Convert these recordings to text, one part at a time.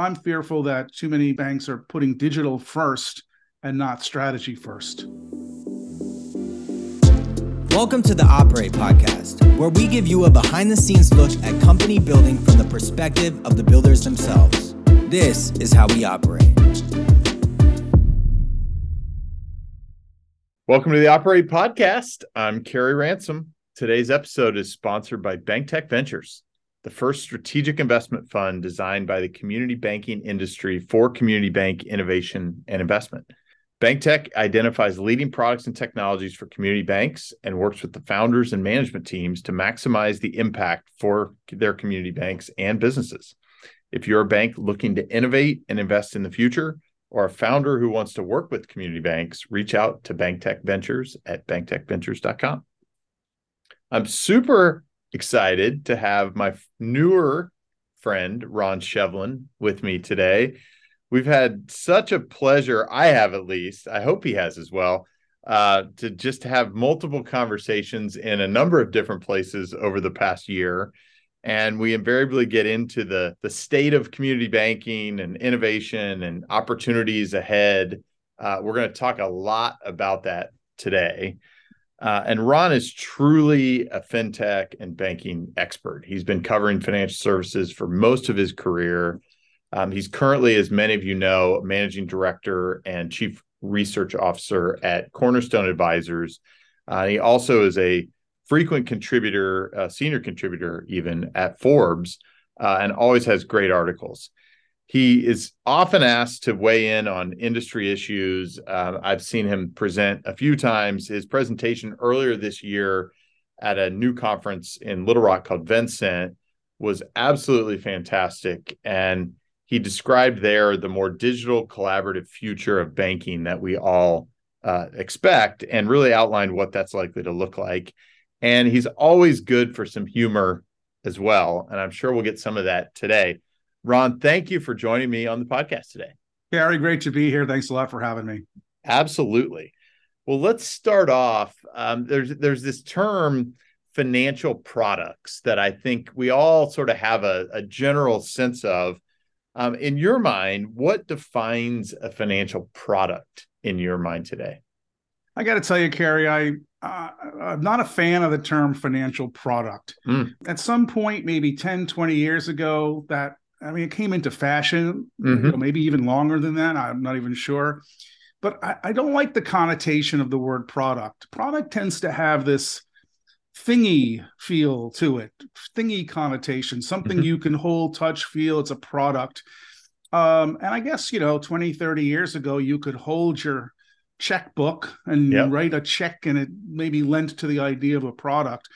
I'm fearful that too many banks are putting digital first and not strategy first. Welcome to the Operate Podcast, where we give you a behind the scenes look at company building from the perspective of the builders themselves. This is how we operate. Welcome to the Operate Podcast. I'm Carey Ransom. Today's episode is sponsored by BankTech Ventures, the first strategic investment fund designed by the community banking industry for community bank innovation and investment. BankTech identifies leading products and technologies for community banks and works with the founders and management teams to maximize the impact for their community banks and businesses. If you're a bank looking to innovate and invest in the future, or a founder who wants to work with community banks, reach out to BankTech Ventures at banktechventures.com. I'm super excited to have my newer friend, Ron Shevlin, with me today. We've had such a pleasure, I have at least, I hope he has as well, uh, to just have multiple conversations in a number of different places over the past year. And we invariably get into the, the state of community banking and innovation and opportunities ahead. Uh, we're going to talk a lot about that today. Uh, and Ron is truly a fintech and banking expert. He's been covering financial services for most of his career. Um, he's currently, as many of you know, managing director and chief research officer at Cornerstone Advisors. Uh, he also is a frequent contributor, uh, senior contributor, even at Forbes, uh, and always has great articles. He is often asked to weigh in on industry issues. Uh, I've seen him present a few times. His presentation earlier this year at a new conference in Little Rock called Vencent was absolutely fantastic. And he described there the more digital collaborative future of banking that we all uh, expect and really outlined what that's likely to look like. And he's always good for some humor as well. And I'm sure we'll get some of that today. Ron, thank you for joining me on the podcast today. Gary, great to be here. Thanks a lot for having me. Absolutely. Well, let's start off. Um, there's there's this term financial products that I think we all sort of have a, a general sense of. Um, in your mind, what defines a financial product in your mind today? I got to tell you, Carey, I uh, I'm not a fan of the term financial product. Mm. At some point, maybe 10, 20 years ago, that I mean, it came into fashion, mm-hmm. you know, maybe even longer than that. I'm not even sure. But I, I, don't like the connotation of the word product. Product tends to have this thingy feel to it, thingy connotation, something mm-hmm. you can hold, touch, feel. It's a product. Um, and I guess, you know, 20, 30 years ago, you could hold your checkbook and yep. write a check and it maybe lent to the idea of a product.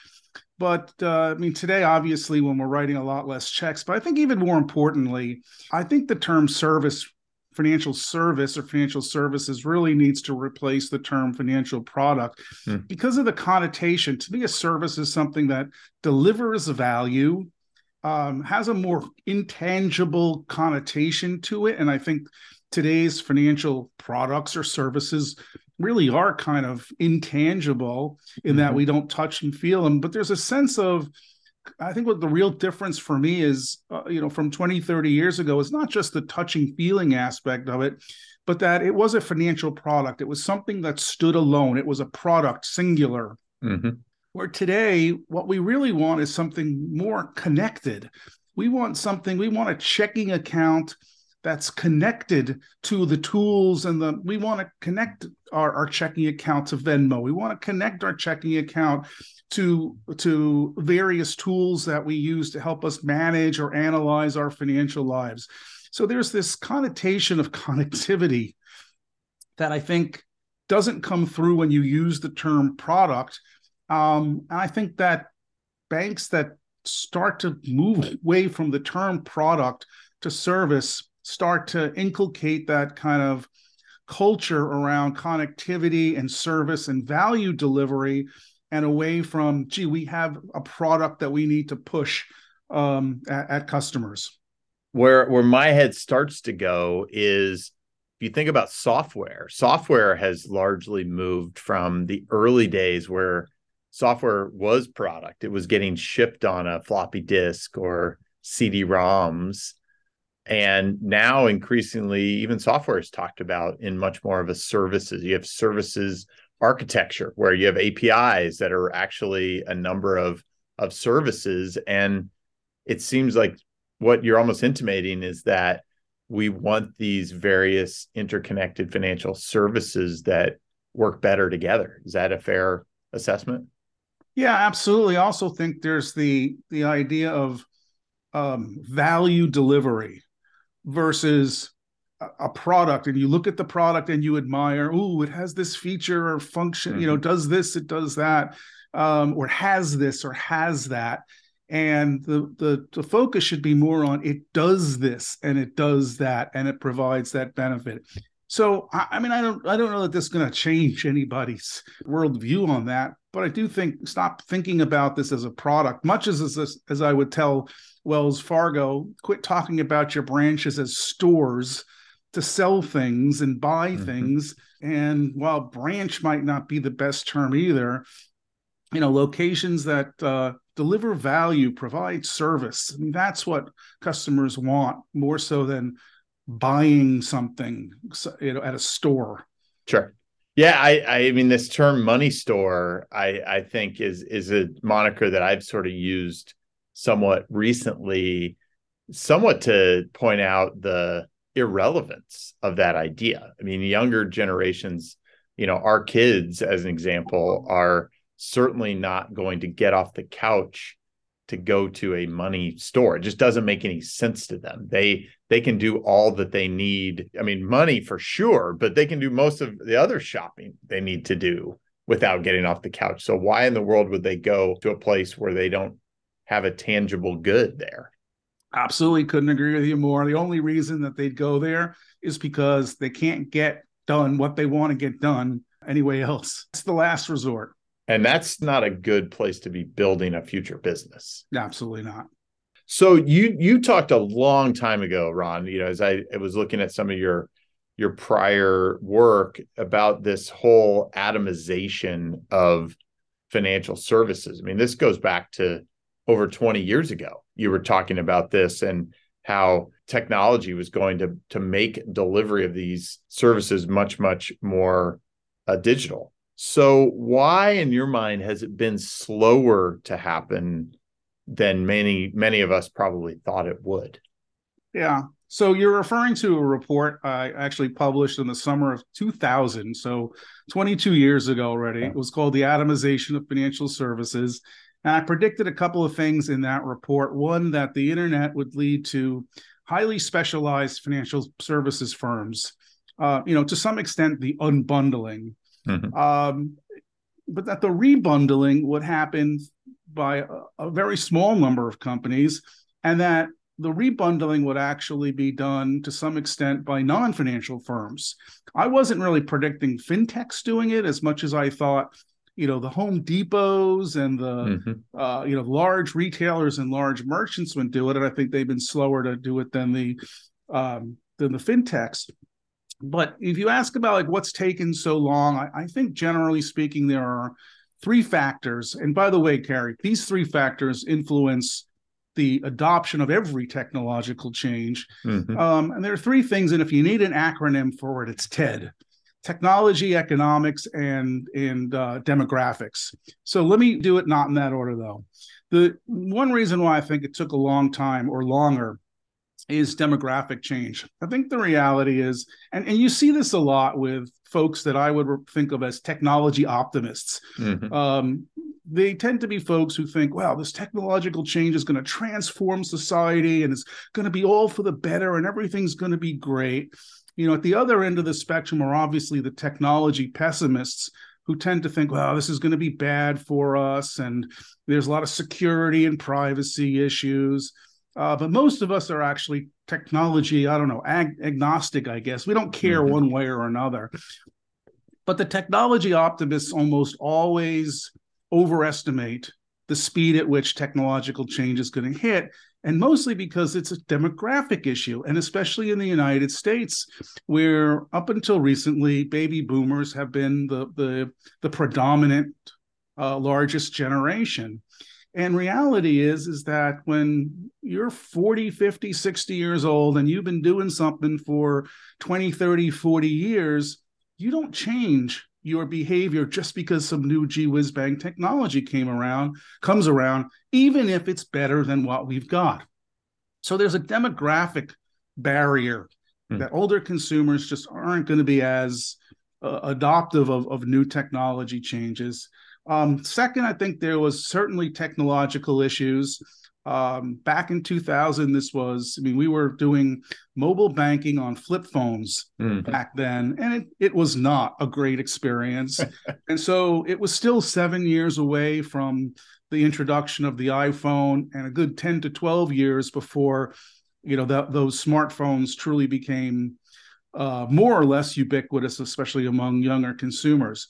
But uh, I mean, today, obviously, when we're writing a lot less checks, but I think even more importantly, I think the term service, financial service or financial services really needs to replace the term financial product hmm. because of the connotation. To me, a service is something that delivers value, um, has a more intangible connotation to it. And I think today's financial products or services really are kind of intangible in mm-hmm. that we don't touch and feel them but there's a sense of i think what the real difference for me is uh, you know from 20 30 years ago is not just the touching feeling aspect of it but that it was a financial product it was something that stood alone it was a product singular mm-hmm. where today what we really want is something more connected we want something we want a checking account that's connected to the tools and the we want to connect our, our checking account to venmo. We want to connect our checking account to to various tools that we use to help us manage or analyze our financial lives. So there's this connotation of connectivity that i think doesn't come through when you use the term product. Um, and i think that banks that start to move away from the term product to service start to inculcate that kind of culture around connectivity and service and value delivery and away from gee we have a product that we need to push um, at, at customers. Where where my head starts to go is if you think about software software has largely moved from the early days where software was product. It was getting shipped on a floppy disk or cd-roms And now increasingly, even software is talked about in much more of a services. You have services architecture where you have APIs that are actually a number of of services. And it seems like what you're almost intimating is that we want these various interconnected financial services that work better together. Is that a fair assessment? Yeah, absolutely. I also think there's the the idea of um, value delivery versus a, product, and you look at the product and you admire. Oh, it has this feature or function. Mm-hmm. You know, mm-hmm. does this, it does that, um, or has this or has that. And the, the the focus should be more on it does this and it does that and it provides that benefit. So I, I mean, I don't I don't know that this is going to change anybody's worldview on that, but I do think stop thinking about this as a product. Much as as, as I would tell Wells Fargo, quit talking about your branches as stores to sell things and buy mm-hmm. things. And while branch might not be the best term either, you know, locations that uh, deliver value, provide service. I mean, that's what customers want more so than buying something you know at a store sure yeah i i mean this term money store i i think is is a moniker that i've sort of used somewhat recently somewhat to point out the irrelevance of that idea i mean younger generations you know our kids as an example are certainly not going to get off the couch to go to a money store. It just doesn't make any sense to them. They they can do all that they need. I mean, money for sure, but they can do most of the other shopping they need to do without getting off the couch. So why in the world would they go to a place where they don't have a tangible good there? Absolutely couldn't agree with you more. The only reason that they'd go there is because they can't get done what they want to get done anyway else. It's the last resort and that's not a good place to be building a future business absolutely not so you you talked a long time ago ron you know as i, I was looking at some of your your prior work about this whole atomization of financial services. I mean this goes back to over 20 years ago. You were talking about this and how technology was going to to make delivery of these services much much more uh, digital. So, why, in your mind, has it been slower to happen than many many of us probably thought it would? Yeah. So you're referring to a report I actually published in the summer of 2000, so 22 years ago already. Yeah. It was called The Atomization of Financial Services. And I predicted a couple of things in that report. One, that the internet would lead to highly specialized financial services firms. Uh, you know, to some extent, the unbundling Mm-hmm. Um, but that the rebundling would happen by a, a, very small number of companies, and that the rebundling would actually be done to some extent by non financial firms. I wasn't really predicting fintechs doing it as much as I thought. You know the Home Depots and the mm-hmm. uh, you know large retailers and large merchants would do it, and I think they've been slower to do it than the um, than the fintechs but if you ask about like what's taken so long, I, I, think generally speaking, there are three factors. And by the way, Carey, these three factors influence the adoption of every technological change. Mm-hmm. Um, and there are three things. And if you need an acronym for it, it's TED technology, economics, and, and uh, demographics. So let me do it not in that order, though. The one reason why I think it took a long time or longer is demographic change. I think the reality is, and, and you see this a lot with folks that I would think of as technology optimists. Mm-hmm. Um, they tend to be folks who think, well, this technological change is going to transform society and it's going to be all for the better and everything's going to be great. You know, at the other end of the spectrum are obviously the technology pessimists who tend to think, well, this is going to be bad for us. And there's a lot of security and privacy issues. Uh, but most of us are actually technology, I don't know, ag- agnostic, I guess. We don't care mm-hmm. one way or another. But the technology optimists almost always overestimate the speed at which technological change is going to hit and mostly because it's a demographic issue and especially in the united states where up until recently baby boomers have been the the, the predominant uh, largest generation And reality is is that when you're 40, 50, 60 years old and you've been doing something for 20, 30, 40 years, you don't change your behavior just because some new gee whiz bang technology came around, comes around, even if it's better than what we've got. So there's a demographic barrier hmm. that older consumers just aren't going to be as uh, adoptive of, of new technology changes. Um, second, I think there was certainly technological issues. Um, back in 2000, this was, I mean, we were doing mobile banking on flip phones mm-hmm. back then, and it, it was not a great experience. and so it was still seven years away from the introduction of the iPhone and a good 10 to 12 years before, you know, that those smartphones truly became uh, more or less ubiquitous, especially among younger consumers.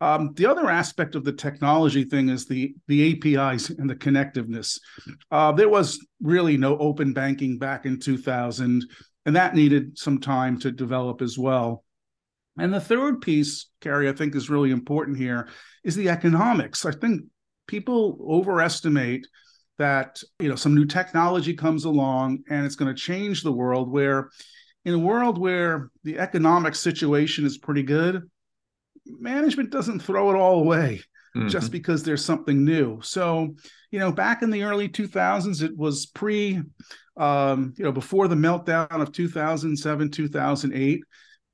Um, the other aspect of the technology thing is the the APIs and the connectiveness. Uh, there was really no open banking back in 2000, and that needed some time to develop as well. And the third piece, Carey, I think is really important here is the economics. I think people overestimate that you know some new technology comes along and it's going to change the world where in a world where the economic situation is pretty good, management doesn't throw it all away mm-hmm. just because there's something new. So, you know, back in the early 2000s, it was pre, um, you know, before the meltdown of 2007, 2008.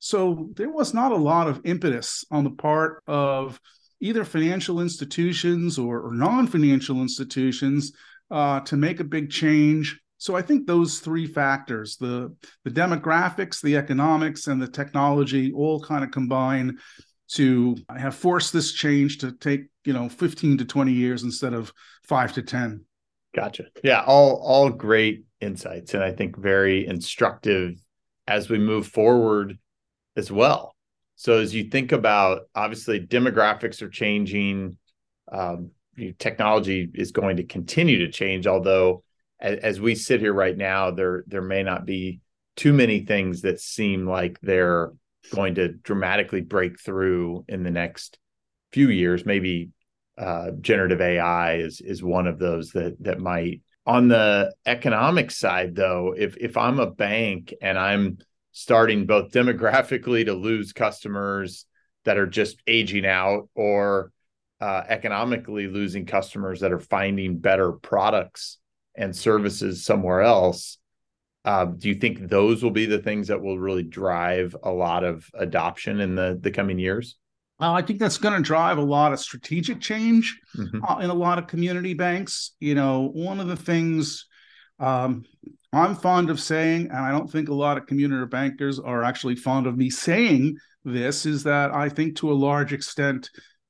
So there was not a lot of impetus on the part of either financial institutions or, or non financial institutions uh, to make a big change so I think those three factors, the the demographics, the economics, and the technology all kind of combine to have forced this change to take, you know, 15 to 20 years instead of five to 10. Gotcha. Yeah, all all great insights and I think very instructive as we move forward as well. So as you think about obviously demographics are changing, um, technology is going to continue to change, although as, as we sit here right now, there there may not be too many things that seem like they're going to dramatically break through in the next few years. Maybe uh, generative AI is is one of those that that might. On the economic side, though, if if I'm a bank and I'm starting both demographically to lose customers that are just aging out, or uh, economically losing customers that are finding better products and services somewhere else uh, do you think those will be the things that will really drive a lot of adoption in the the coming years uh, I think that's going to drive a lot of strategic change mm-hmm. uh, in a lot of community banks. You know, one of the things um, I'm fond of saying, and I don't think a lot of community bankers are actually fond of me saying this, is that I think to a large extent,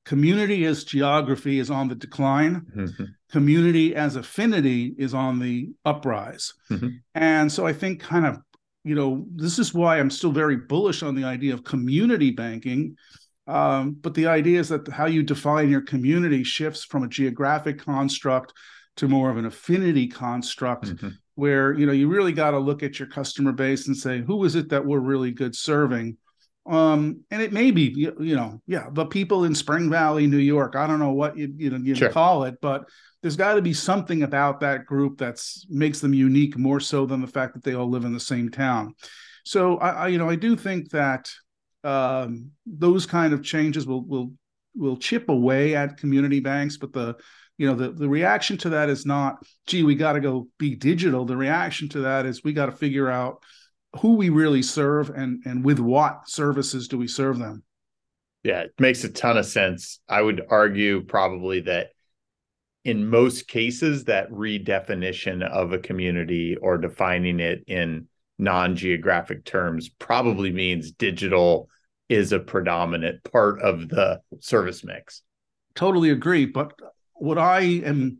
community as geography is on the decline. Mm-hmm community as affinity is on the uprise. Mm-hmm. And so I think kind of, you know, this is why I'm still very bullish on the idea of community banking. Um, but the idea is that how you define your community shifts from a geographic construct to more of an affinity construct mm-hmm. where you know you really got to look at your customer base and say who is it that we're really good serving um, and it may be you, you know yeah the people in spring valley new york i don't know what you you know you sure. call it but there's got to be something about that group that's makes them unique more so than the fact that they all live in the same town. So I, I you know I do think that um, those kind of changes will will will chip away at community banks, but the you know the, the reaction to that is not gee we got to go be digital the reaction to that is we got to figure out who we really serve and and with what services do we serve them. Yeah it makes a ton of sense. I would argue probably that in most cases that redefinition of a community or defining it in non-geographic terms probably means digital is a predominant part of the service mix. Totally agree but what i am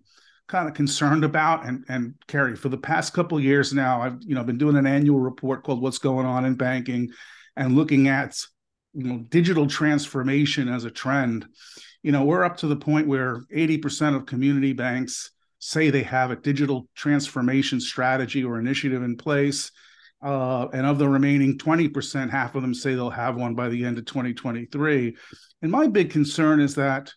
kind of concerned about and and Carey for the past couple years now I've you know been doing an annual report called what's going on in banking and looking at you know digital transformation as a trend you know, we're up to the point where 80% of community banks say they have a digital transformation strategy or initiative in place. Uh, and of the remaining 20%, half of them say they'll have one by the end of 2023. And my big concern is that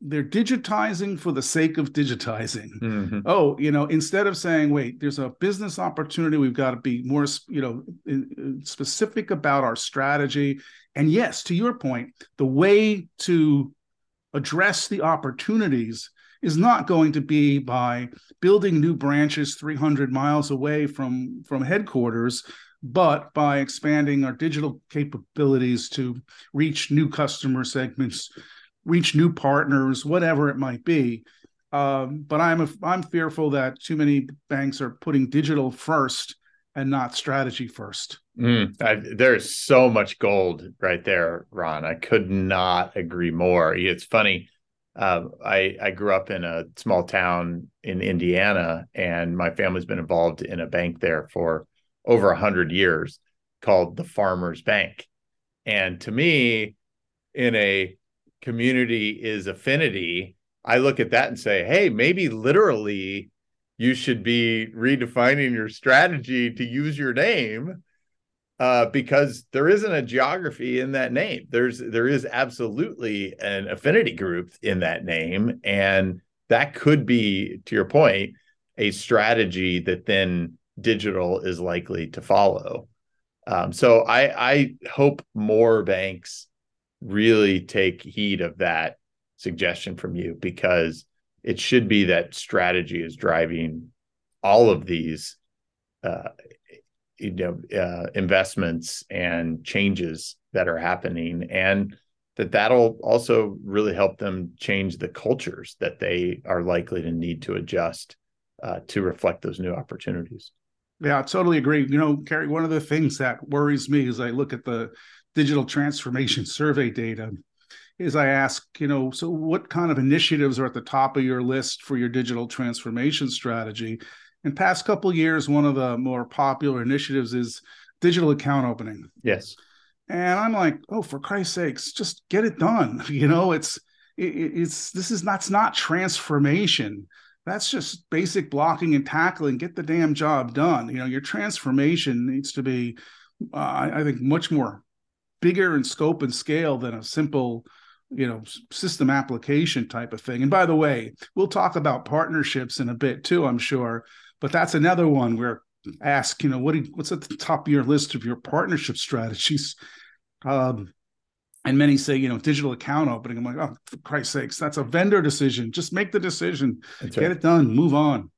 they're digitizing for the sake of digitizing. Mm-hmm. Oh, you know, instead of saying, "Wait, there's a business opportunity. We've got to be more, you know, specific about our strategy." And yes, to your point, the way to address the opportunities is not going to be by building new branches 300 miles away from from headquarters but by expanding our digital capabilities to reach new customer segments reach new partners whatever it might be. Um, but i'm a, i'm fearful that too many banks are putting digital first and not strategy first. Mm, I, there's so much gold right there ron. I could not agree more. It's funny uh, I I grew up in a small town in Indiana, and my family's been involved in a bank there for over a hundred years, called the Farmers Bank. And to me, in a community is affinity, I look at that and say, hey, maybe literally you should be redefining your strategy to use your name uh, because there isn't a geography in that name. There's there is absolutely an affinity group in that name, and that could be, to your point, a strategy that then digital is likely to follow. Um, so I, I hope more banks really take heed of that suggestion from you because it should be that strategy is driving all of these uh, you know uh, investments and changes that are happening and that that'll also really help them change the cultures that they are likely to need to adjust uh, to reflect those new opportunities. Yeah i totally agree. You know Carey one of the things that worries me as i look at the digital transformation survey data is i ask you know so what kind of initiatives are at the top of your list for your digital transformation strategy in past couple years, one of the more popular initiatives is digital account opening. Yes. And I'm like, oh, for Christ's sakes, just get it done. You know, it's it, it's this is that's not transformation. That's just basic blocking and tackling. Get the damn job done. You know, your transformation needs to be, uh, I think, much more bigger in scope and scale than a simple you know system application type of thing and by the way we'll talk about partnerships in a bit too i'm sure but that's another one where ask, you know, what you, what's at the top of your list of your partnership strategies? Um, and many say, you know, digital account opening. I'm like, oh, for Christ's sakes, that's a vendor decision. Just make the decision, that's get right. it done, move on.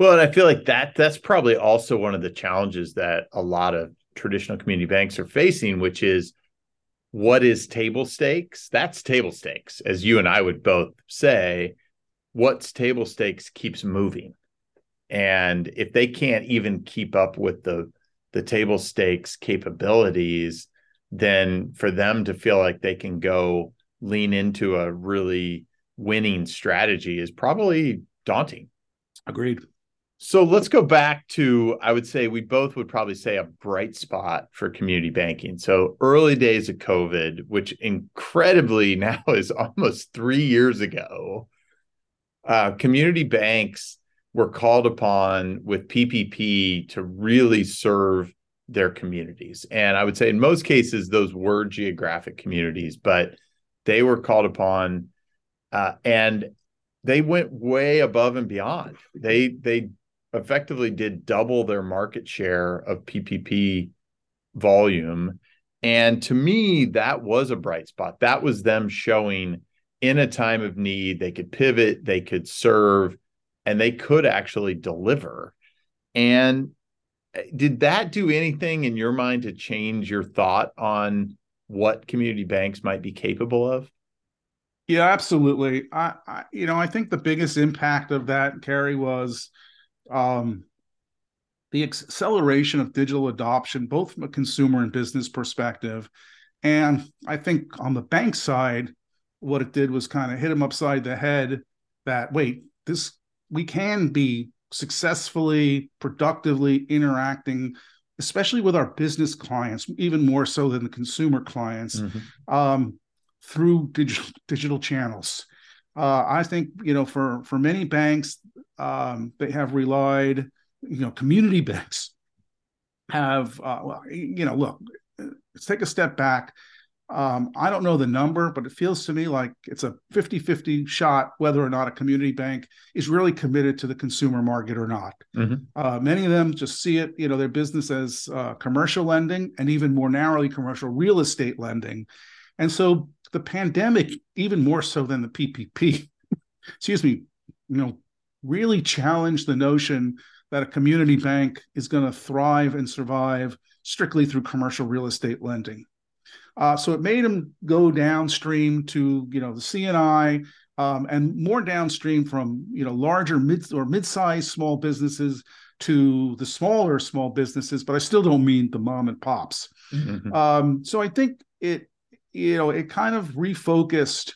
Well, and I feel like that that's probably also one of the challenges that a lot of traditional community banks are facing, which is what is table stakes? That's table stakes, as you and I would both say. What's table stakes keeps moving and if they can't even keep up with the the table stakes capabilities then for them to feel like they can go lean into a really winning strategy is probably daunting agreed so let's go back to i would say we both would probably say a bright spot for community banking so early days of covid which incredibly now is almost three years ago uh, community banks were called upon with PPP to really serve their communities. And I would say in most cases, those were geographic communities, but they were called upon uh, and they went way above and beyond. They they effectively did double their market share of PPP volume. And to me, that was a bright spot. That was them showing in a time of need, they could pivot, they could serve, and they could actually deliver. And eh, did that do anything in your mind to change your thought on what community banks might be capable of? Yeah, absolutely. I, I you know, I think the biggest impact of that, Carey, was um, the acceleration of digital adoption, both from a consumer and business perspective. And I think on the bank side, what it did was kind of hit them upside the head that wait, this we can be successfully, productively interacting, especially with our business clients, even more so than the consumer clients, mm-hmm. um, through digital digital channels. Uh, I think you know for for many banks, um, they have relied, you know, community banks have, uh, well, you know, look, let's take a step back. Um, I don't know the number, but it feels to me like it's a 50 50 shot whether or not a community bank is really committed to the consumer market or not. Mm-hmm. Uh, many of them just see it, you know, their business as uh, commercial lending and even more narrowly commercial real estate lending. And so the pandemic, even more so than the PPP, excuse me, you know, really challenged the notion that a community bank is going to thrive and survive strictly through commercial real estate lending. Uh, so it made them go downstream to you know the C&I um, and more downstream from you know larger mid or mid-sized small businesses to the smaller small businesses. But I still don't mean the mom and pops. Mm-hmm. Um, so I think it you know it kind of refocused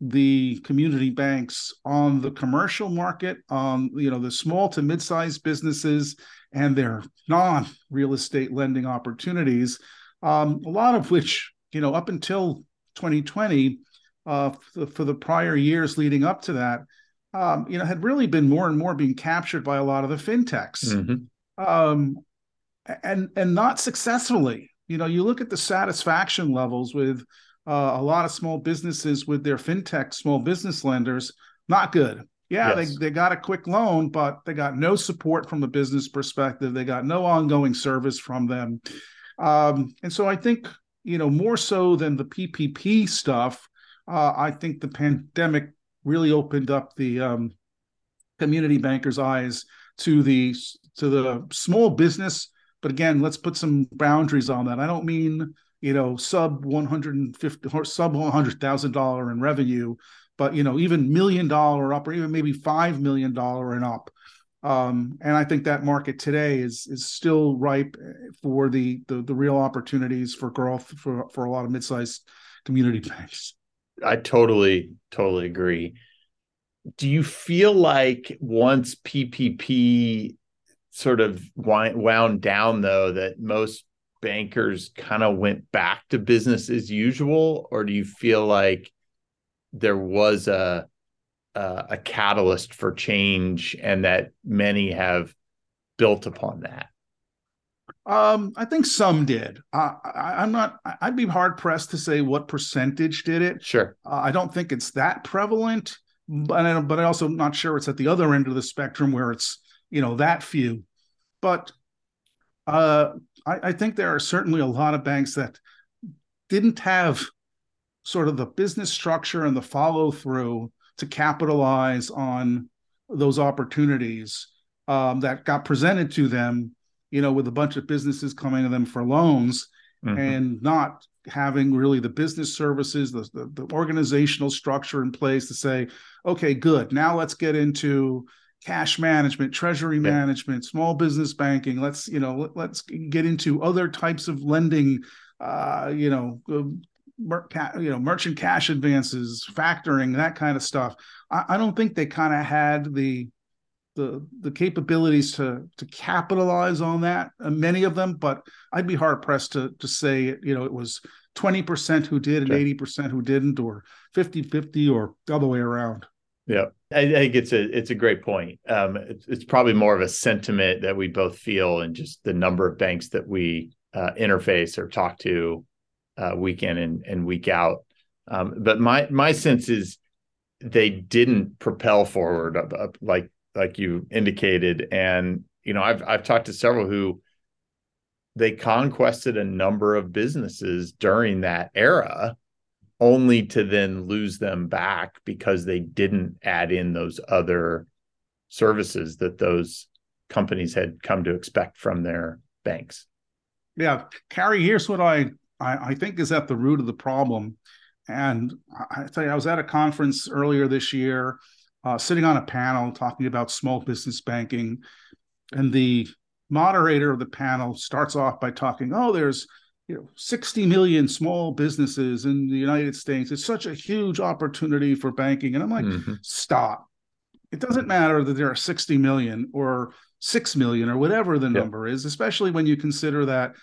the community banks on the commercial market on you know the small to mid-sized businesses and their non-real estate lending opportunities um, a lot of which you know up until 2020 uh, for, for, the prior years leading up to that um, you know had really been more and more being captured by a lot of the fintechs mm-hmm. um, and and not successfully you know you look at the satisfaction levels with uh, a lot of small businesses with their fintech small business lenders not good. Yeah yes. they, they got a quick loan but they got no support from a business perspective. They got no ongoing service from them. Um, and so i think you know more so than the ppp stuff uh, i think the pandemic really opened up the um, community bankers eyes to the to the small business but again let's put some boundaries on that i don't mean you know, sub 150 or sub $100,000 in revenue, but, you know, even million dollar up or even maybe $5 million and up. Um, and I think that market today is is still ripe for the the, the real opportunities for growth for, for a lot of mid-sized community banks. I totally, totally agree. Do you feel like once PPP sort of wound down, though, that most bankers kind of went back to business as usual, or do you feel like there was a a, a catalyst for change, and that many have built upon that? Um, I think some did. Uh, I, am not. I'd be hard pressed to say what percentage did it. Sure. Uh, I don't think it's that prevalent, but I, but I also not sure it's at the other end of the spectrum where it's you know that few. But uh, I, I think there are certainly a lot of banks that didn't have sort of the business structure and the follow through to capitalize on those opportunities um, that got presented to them, you know, with a bunch of businesses coming to them for loans mm-hmm. and not having really the business services, the, the, the organizational structure in place to say, okay, good, now let's get into cash management, treasury yeah. management, small business banking. Let's you know let, us get into other types of lending. Uh, you know, uh, mer- you know, merchant cash advances, factoring, that kind of stuff. I, I don't think they kind of had the the the capabilities to to capitalize on that. Uh, many of them, but I'd be hard pressed to to say you know it was. 20% who did and 80% who didn't or 50 50 or the other way around yeah, I, think it's a it's a great point. Um, it's, it's, probably more of a sentiment that we both feel, and just the number of banks that we uh, interface or talk to uh, week in and, and week out. Um, but my my sense is they didn't propel forward up, up, like like you indicated, and you know I've I've talked to several who they conquested a number of businesses during that era only to then lose them back because they didn't add in those other services that those companies had come to expect from their banks. Yeah, Carey, here's what I, I, I think is at the root of the problem. And I tell you, I was at a conference earlier this year, uh, sitting on a panel talking about small business banking, and the moderator of the panel starts off by talking, "Oh, there's you know 60 million small businesses in the United States. It's such a huge opportunity for banking. And I'm like, mm-hmm. stop. It doesn't matter that there are 60 million or 6 million or whatever the number is, especially when you consider that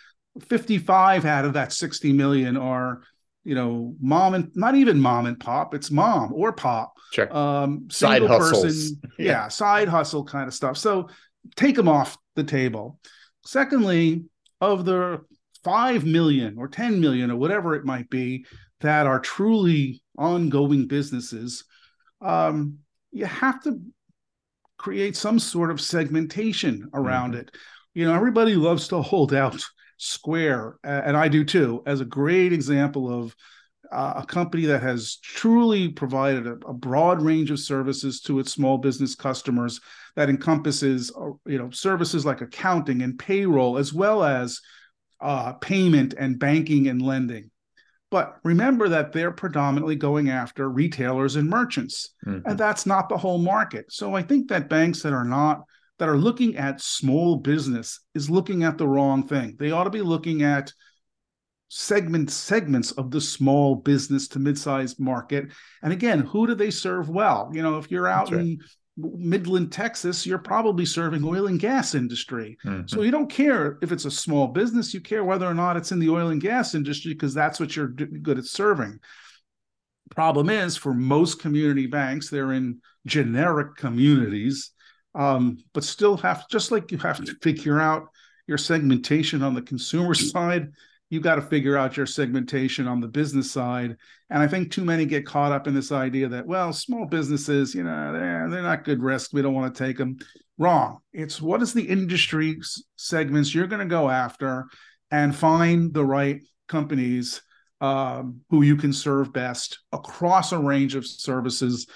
55 out of that 60 million are you know, mom and not even mom and pop, it's mom or pop. Sure. Um, side hustles. Person, yeah. yeah, side hustle kind of stuff. So take them off the table. Secondly, of the 5 million or 10 million or whatever it might be that are truly ongoing businesses, um, you have to create some sort of segmentation around mm-hmm. it. You know, everybody loves to hold out Square, and I do too, as a great example of uh, a company that has truly provided a, a, broad range of services to its small business customers that encompasses uh, you know services like accounting and payroll as well as uh, payment and banking and lending. But remember that they're predominantly going after retailers and merchants. Mm-hmm. and that's not the whole market. So i think that banks that are not that are looking at small business is looking at the wrong thing. They ought to be looking at segment segments of the small business to mid-sized market. And again who do they serve well? You know if you're out right. in midland texas you're probably serving oil and gas industry mm-hmm. so you don't care if it's a small business you care whether or not it's in the oil and gas industry because that's what you're good at serving problem is for most community banks they're in generic communities um, but still have just like you have to figure out your segmentation on the consumer side you got to figure out your segmentation on the business side. And I think too many get caught up in this idea that, well, small businesses, you know, they're, they're not good risk. We don't want to take them. Wrong. It's what is the industry segments you're going to go after and find the right companies um, who you can serve best across a range of services,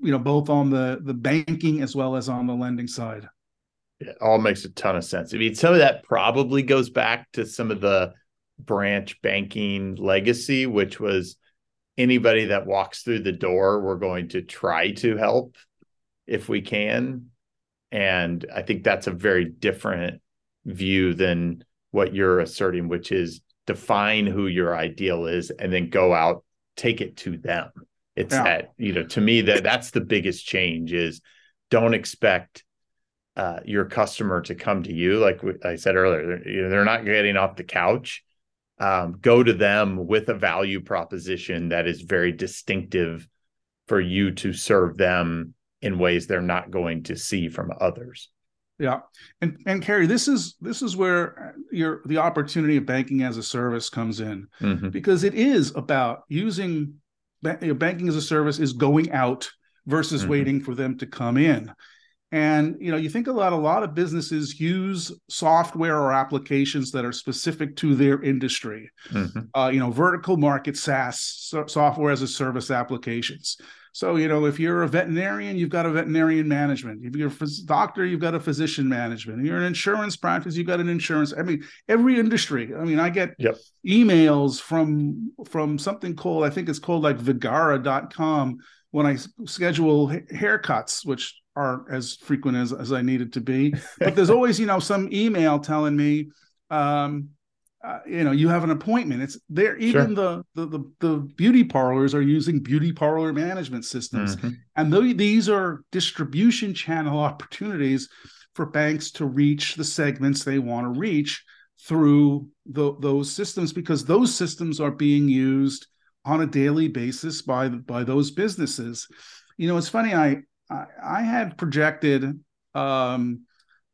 you know, both on the, the banking as well as on the lending side. It all makes a ton of sense. I mean, some of that probably goes back to some of the branch banking legacy, which was anybody that walks through the door, we're going to try to help if we can. And I think that's a very different view than what you're asserting, which is define who your ideal is and then go out, take it to them. It's yeah. that, you know, to me that that's the biggest change is don't expect uh, your customer to come to you. Like I said earlier, they're, you know, they're not getting off the couch um, go to them with a value proposition that is very distinctive for you to serve them in ways they're not going to see from others. Yeah, and and Carey, this is this is where your the opportunity of banking as a service comes in mm-hmm. because it is about using banking as a service is going out versus mm-hmm. waiting for them to come in. And you know, you think about a lot of businesses use software or applications that are specific to their industry. Mm-hmm. Uh, you know, vertical market SaaS so software as a service applications. So you know, if you're a veterinarian, you've got a veterinarian management. If you're a doctor, you've got a physician management. If you're an insurance practice, you've got an insurance. I mean, every industry. I mean, I get yep. emails from from something called I think it's called like Vagaro.com when I schedule haircuts, which aren't as frequent as, as I needed to be. But there's always, you know, some email telling me, um, uh, you know, you have an appointment. It's there. Even sure. the, the, the the beauty parlors are using beauty parlor management systems, mm-hmm. and th- these are distribution channel opportunities for banks to reach the segments they want to reach through the, those systems because those systems are being used on a daily basis by by those businesses. You know, it's funny. I I, I had projected um,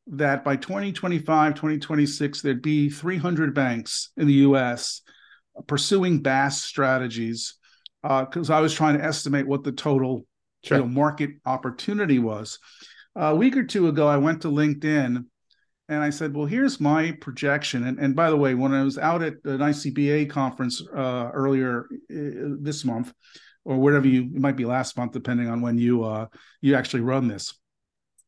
that by 2025, 2026, there'd be 300 banks in the US pursuing BaaS strategies because uh, I was trying to estimate what the total sure. you know, market opportunity was. a week or two ago, I went to LinkedIn and I said, "Well, here's my projection." And, and by the way, when I was out at an ICBA conference uh, earlier uh, this month, or whatever you it might be last month, depending on when you uh, you actually run this.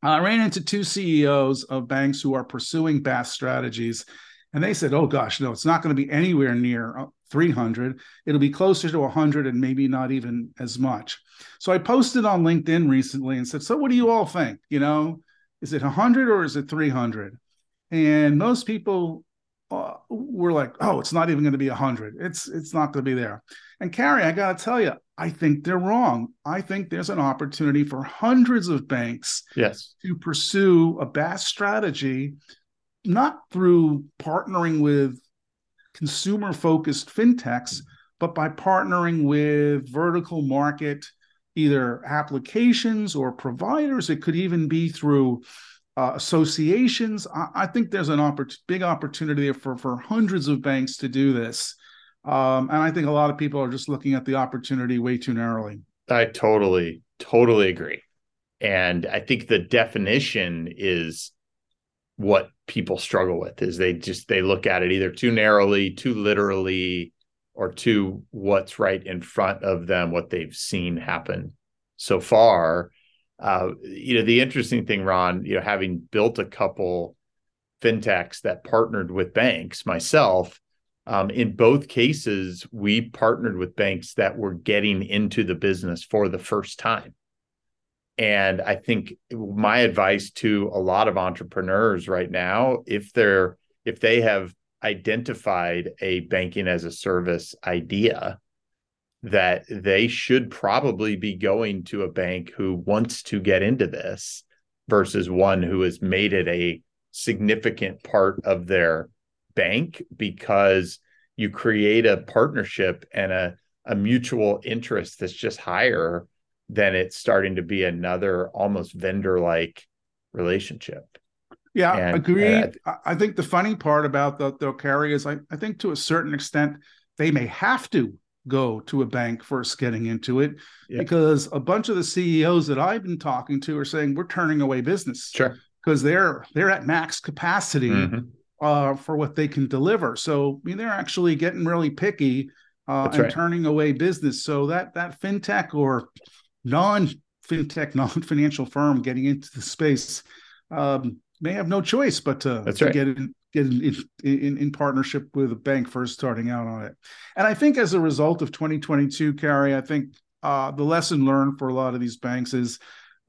I ran into two CEOs of banks who are pursuing BaaS strategies, and they said, "Oh gosh, no, it's not going to be anywhere near uh, 300. It'll be closer to 100, and maybe not even as much." So I posted on LinkedIn recently and said, "So what do you all think? You know, is it 100 or is it 300?" And most people uh, were like, "Oh, it's not even going to be 100. It's it's not going to be there." And Carey, I got to tell you, I think they're wrong. I think there's an opportunity for hundreds of banks yes. to pursue a BaaS strategy, not through partnering with consumer focused fintechs, but by partnering with vertical market, either applications or providers. It could even be through uh, associations. I, I, think there's an oppor- big opportunity for for hundreds of banks to do this, um, and I think a lot of people are just looking at the opportunity way too narrowly. I totally, totally agree, and I think the definition is what people struggle with is they just they look at it either too narrowly, too literally, or too what's right in front of them, what they've seen happen so far uh, you know, the interesting thing, Ron, you know, having built a couple fintechs that partnered with banks myself, um, in both cases, we partnered with banks that were getting into the business for the first time. And I think my advice to a lot of entrepreneurs right now, if they're if they have identified a banking as a service idea, that they should probably be going to a bank who wants to get into this versus one who has made it a significant part of their bank because you create a partnership and a, a mutual interest that's just higher than it's starting to be another almost vendor like relationship. Yeah, and, agreed. Uh, I think the funny part about the, the carry is I, I think to a certain extent they may have to go to a bank first getting into it yeah. because a bunch of the CEOs that I've been talking to are saying we're turning away business. Sure. Because they're they're at max capacity mm-hmm. Uh, for what they can deliver. So I mean they're actually getting really picky uh, and right. turning away business. So that that fintech or non fintech, non financial firm getting into the space um, may have no choice but to, to right. get in, get in, in, in, partnership with a bank first starting out on it. And I think as a result of 2022, Carey, I think uh, the lesson learned for a lot of these banks is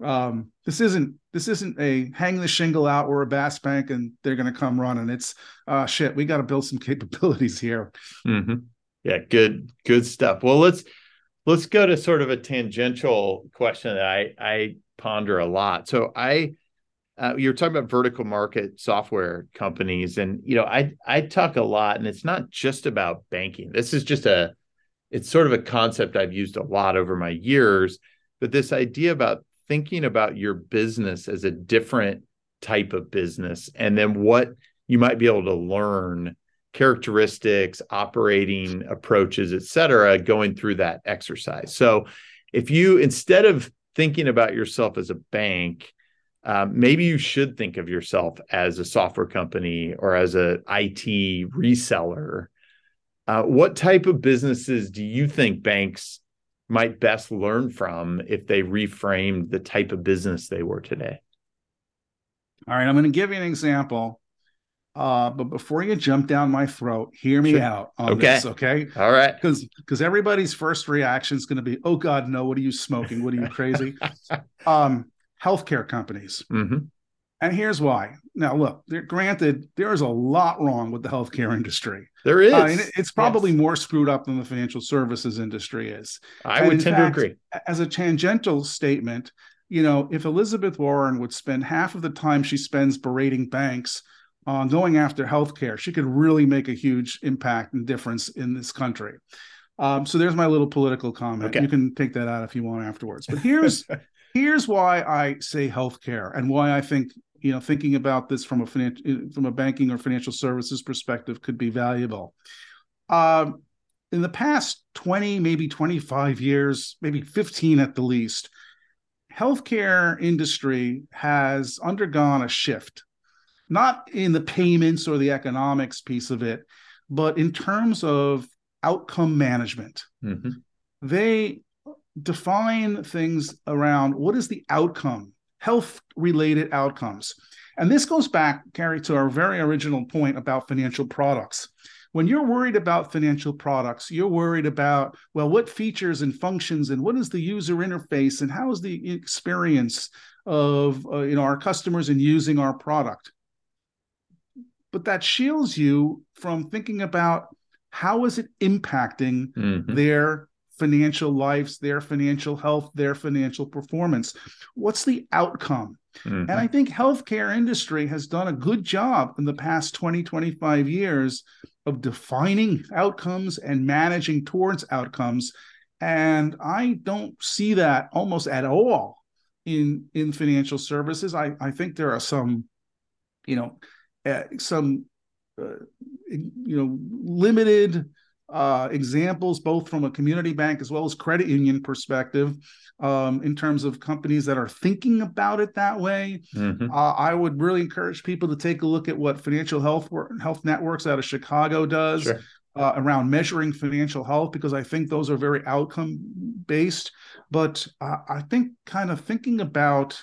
um, this isn't this isn't a hang the shingle out. We're a BaaS bank and they're going to come running. It's uh, shit. We got to build some capabilities here. Mm-hmm. Yeah, good good stuff. Well, let's let's go to sort of a tangential question that I I ponder a lot. So I uh, you're talking about vertical market software companies and you know i i talk a lot and it's not just about banking this is just a it's sort of a concept i've used a lot over my years but this idea about thinking about your business as a different type of business and then what you might be able to learn characteristics operating approaches et cetera going through that exercise so if you instead of thinking about yourself as a bank um, maybe you should think of yourself as a software company or as a IT reseller. Uh, what type of businesses do you think banks might best learn from if they reframed the type of business they were today? All right, I'm going to give you an example. Uh, but before you jump down my throat, hear me sure. out on okay. this, okay? All right. Because because everybody's first reaction is going to be, "Oh God, no! What are you smoking? What are you crazy?" um, healthcare companies. Mm-hmm. And here's why. Now, look, granted, there is a lot wrong with the healthcare industry. There is. Uh, it's probably yes. more screwed up than the financial services industry is. I and would tend fact, to agree. As a tangential statement, you know, if Elizabeth Warren would spend half of the time she spends berating banks on going after healthcare, she could really make a huge impact and difference in this country. Um, so there's my little political comment. Okay. You can take that out if you want afterwards. But here's here's why I say healthcare and why I think you know thinking about this from a finan- from a banking or financial services perspective could be valuable. Um, in the past 20, maybe 25 years, maybe 15 at the least, healthcare industry has undergone a shift, not in the payments or the economics piece of it, but in terms of outcome management. Mm-hmm. They define things around what is the outcome, health related outcomes. And this goes back, Carey, to our very original point about financial products. When you're worried about financial products, you're worried about, well, what features and functions and what is the user interface and how is the experience of uh, you know our customers in using our product. But that shields you from thinking about how is it impacting mm-hmm. their financial lives, their financial health, their financial performance. What's the outcome? Mm-hmm. And I think healthcare industry has done a good job in the past 20, 25 years of defining outcomes and managing towards outcomes. And I don't see that almost at all in in financial services. I I think there are some, you know, uh, some uh, you know limited uh, examples, both from a community bank as well as credit union perspective, um, in terms of companies that are thinking about it that way. Mm-hmm. Uh, I would really encourage people to take a look at what Financial Health Health Networks out of Chicago does. Sure. Uh, around measuring financial health because I think those are very outcome based. But uh, I think kind of thinking about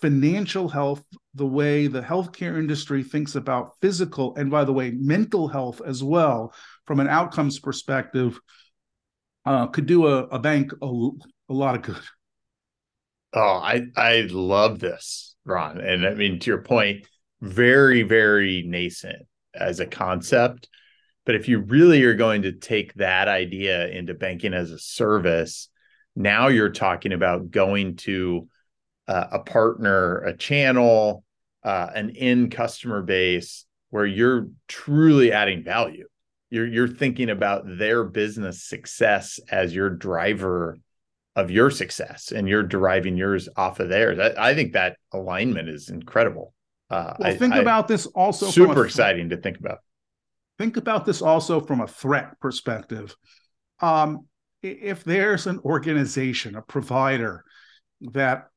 financial health the way the healthcare industry thinks about physical and, by the way, mental health as well from an outcomes perspective uh, could do a, a bank a, a lot of good. Oh, I I love this, Ron. And I mean, to your point, very, very nascent as a concept. But if you really are going to take that idea into banking as a service, now you're talking about going to uh, a partner, a channel, uh, an end customer base where you're truly adding value you're you're thinking about their business success as your driver of your success and you're deriving yours off of theirs. I, I think that alignment is incredible. Uh, well, I, think I, about this also super a, exciting to think about. Think about this also from a threat perspective. Um, if there's an organization, a provider that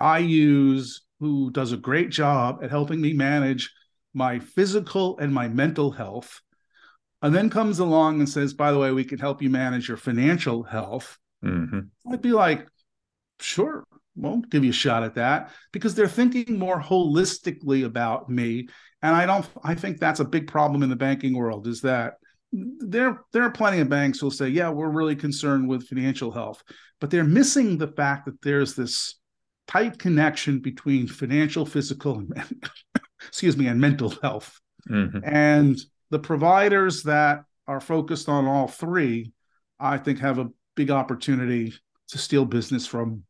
I use who does a great job at helping me manage my physical and my mental health, and then comes along and says, by the way, we can help you manage your financial health, mm-hmm. I'd be like, sure, we'll give you a shot at that because they're thinking more holistically about me. And I don't, I think that's a big problem in the banking world is that there, there are plenty of banks who'll say, yeah, we're really concerned with financial health, but they're missing the fact that there's this tight connection between financial, physical, and excuse me, and mental health. Mm-hmm. And the providers that are focused on all three, I think, have a big opportunity to steal business from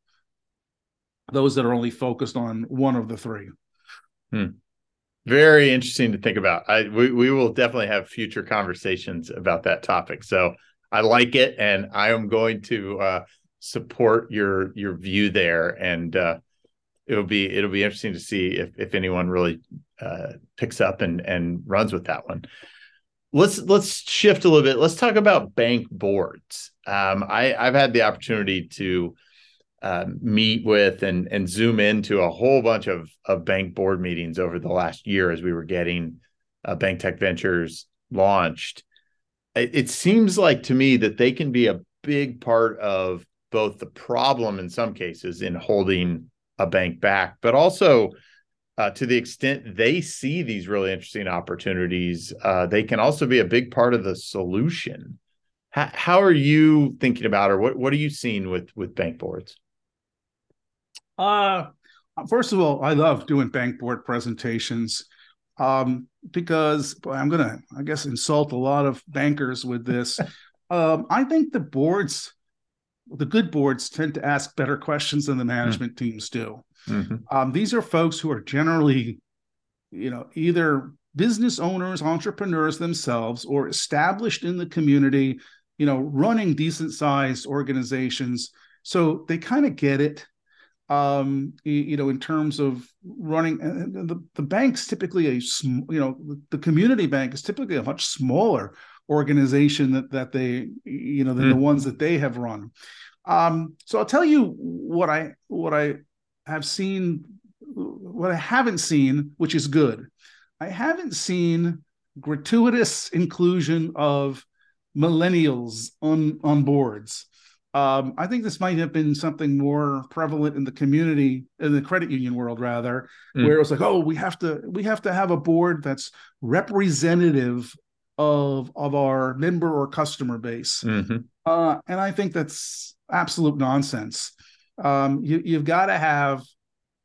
those that are only focused on one of the three. Hmm. Very interesting to think about. I we, we will definitely have future conversations about that topic. So I like it, and I am going to uh, support your your view there. And uh, it'll be it'll be interesting to see if if anyone really uh, picks up and and runs with that one. Let's let's shift a little bit. Let's talk about bank boards. Um, I I've had the opportunity to uh, meet with and and zoom into a whole bunch of of bank board meetings over the last year as we were getting uh, BankTech Ventures launched. It, it seems like to me that they can be a big part of both the problem in some cases in holding a bank back, but also uh, to the extent they see these really interesting opportunities, uh, they can also be a big part of the solution. How, how are you thinking about, or what what are you seeing with with bank boards? Uh, first of all, I love doing bank board presentations um, because boy, I'm gonna, I guess, insult a lot of bankers with this. um, I think the boards, the good boards, tend to ask better questions than the hmm. management mm. teams do. Mm-hmm. Um, these are folks who are generally, you know, either business owners, entrepreneurs themselves, or established in the community, you know, running decent sized organizations. So they kind of get it, um, you know, in terms of running And the, the bank's typically a, you know, the community bank is typically a much smaller organization that, that they, you know, than mm. the ones that they have run. Um, so I'll tell you what I, what I have seen what I haven't seen, which is good. I haven't seen gratuitous inclusion of millennials on on boards. Um, I think this might have been something more prevalent in the community, in the credit union world, rather, mm. where it was like, oh, we have to we have to have a board that's representative of of our member or customer base. Mm-hmm. Uh, and I think that's absolute nonsense um, you, you've got to have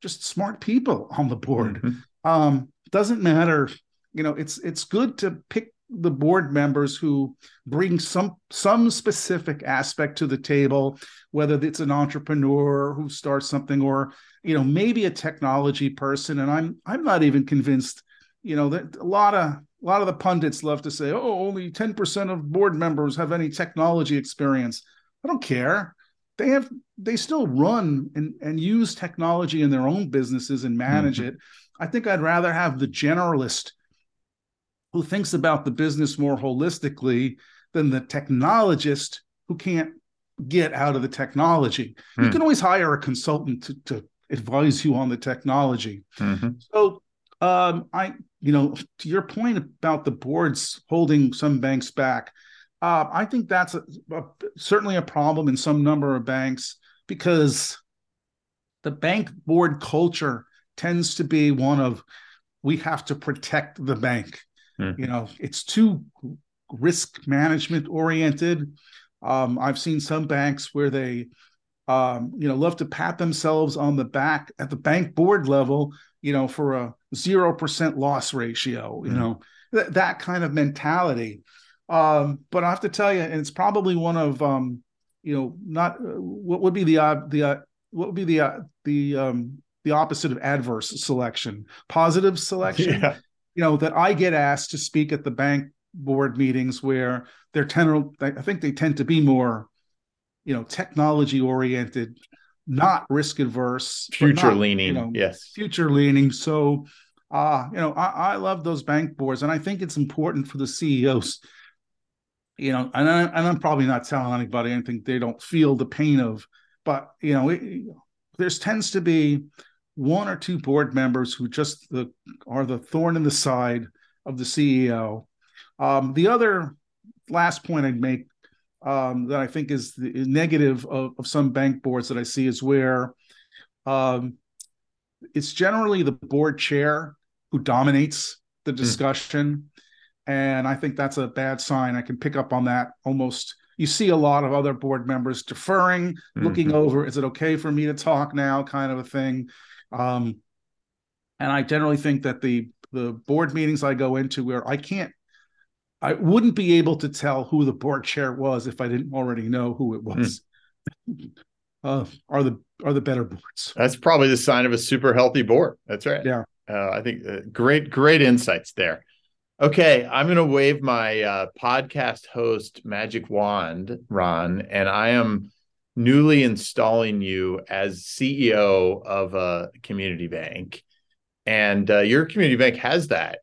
just smart people on the board. Mm-hmm. Um, doesn't matter, you know. It's it's good to pick the board members who bring some some specific aspect to the table, whether it's an entrepreneur who starts something or you know maybe a technology person. And I'm I'm not even convinced. You know that a lot of a lot of the pundits love to say, "Oh, only ten percent of board members have any technology experience." I don't care they have they still run and, and use technology in their own businesses and manage mm-hmm. it. I think I'd rather have the generalist who thinks about the business more holistically than the technologist who can't get out of the technology. Mm. You hmm. can always hire a consultant to, to advise you on the technology. Mm-hmm. So um, I, you know, to your point about the boards holding some banks back, uh, I think that's a, a, certainly a problem in some number of banks because the bank board culture tends to be one of we have to protect the bank. Mm-hmm. You know, it's too risk management oriented. Um, I've seen some banks where they, um, you know, love to pat themselves on the back at the bank board level, you know, for a zero percent loss ratio. You mm-hmm. know, th- that kind of mentality. Um, but I have to tell you, and it's probably one of, um, you know, not uh, what would be the uh, the uh, what would be the uh, the um, the opposite of adverse selection, positive selection. Yeah. You know that I get asked to speak at the bank board meetings where they're tend I think they tend to be more, you know, technology oriented, not risk adverse, future not, leaning. You know, yes, future leaning. So, uh, you know, I, I love those bank boards, and I think it's important for the CEOs. You know, and, I, and I'm probably not telling anybody anything they don't feel the pain of, but you know, it, there's tends to be one or two board members who just the, are the thorn in the side of the CEO um, the other last point I'd make um, that I think is the negative of, of, some bank boards that I see is where um, it's generally the board chair who dominates the hmm. discussion. Mm. And I think that's a bad sign. I can pick up on that almost. You see a lot of other board members deferring, mm-hmm. looking over, is it okay for me to talk now, kind of a thing. Um, and I generally think that the the board meetings I go into where I can't I wouldn't be able to tell who the board chair was if I didn't already know who it was. Mm. Uh, are the are the better boards? That's probably the sign of a super healthy board. That's right. Yeah, uh, I think uh, great great insights there. Okay, I'm going to wave my uh, podcast host magic wand, Ron, and I am newly installing you as CEO of a community bank. And uh, your community bank has that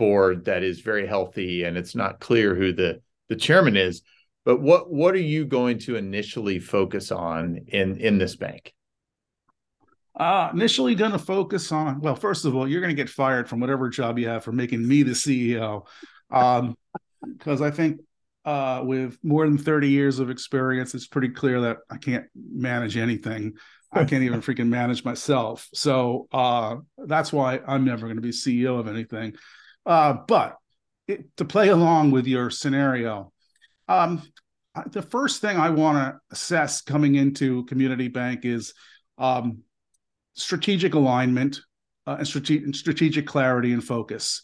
board that is very healthy and it's not clear who the the chairman is but what what are you going to initially focus on in in this bank uh initially going to focus on well first of all you're going to get fired from whatever job you have for making me the ceo um because i think uh with more than 30 years of experience it's pretty clear that i can't manage anything I can't even freaking manage myself. So uh, that's why I'm never going to be CEO of anything. Uh, but it, to play along with your scenario, um, the first thing I want to assess coming into community bank is um, strategic alignment uh, and strategic, strategic clarity and focus.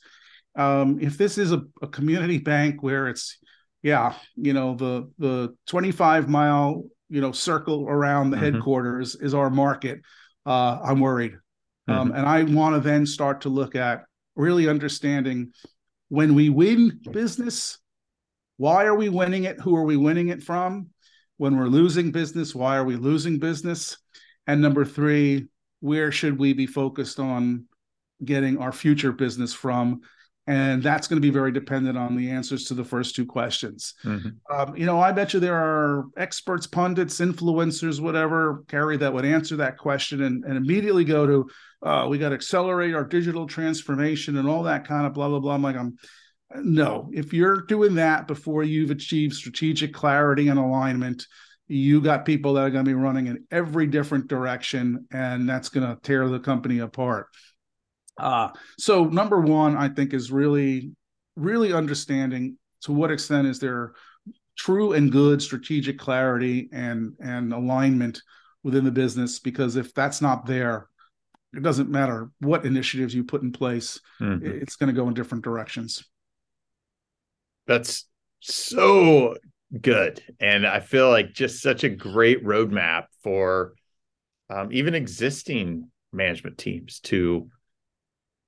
Um, if this is a, a, community bank where it's, yeah, you know, the the 25 mile you know circle around the mm-hmm. headquarters is our market, uh, I'm worried, um, mm-hmm. and I want to then start to look at really understanding when we win business, why are we winning it? Who are we winning it from? When we're losing business, why are we losing business? And number three, where should we be focused on getting our future business from? And that's going to be very dependent on the answers to the first two questions. Mm-hmm. Um, you know, I bet you there are experts, pundits, influencers, whatever, Carey, that would answer that question and, and immediately go to, uh, we got to accelerate our digital transformation and all that kind of blah blah blah. I'm like, I'm no. If you're doing that before you've achieved strategic clarity and alignment, you got people that are going to be running in every different direction, and that's going to tear the company apart. Uh, so number one, I think is really, really understanding to what extent is there true and good strategic clarity and and alignment within the business because if that's not there it doesn't matter what initiatives you put in place mm-hmm. it's going to go in different directions that's so good and i feel like just such a great roadmap for um, even existing management teams to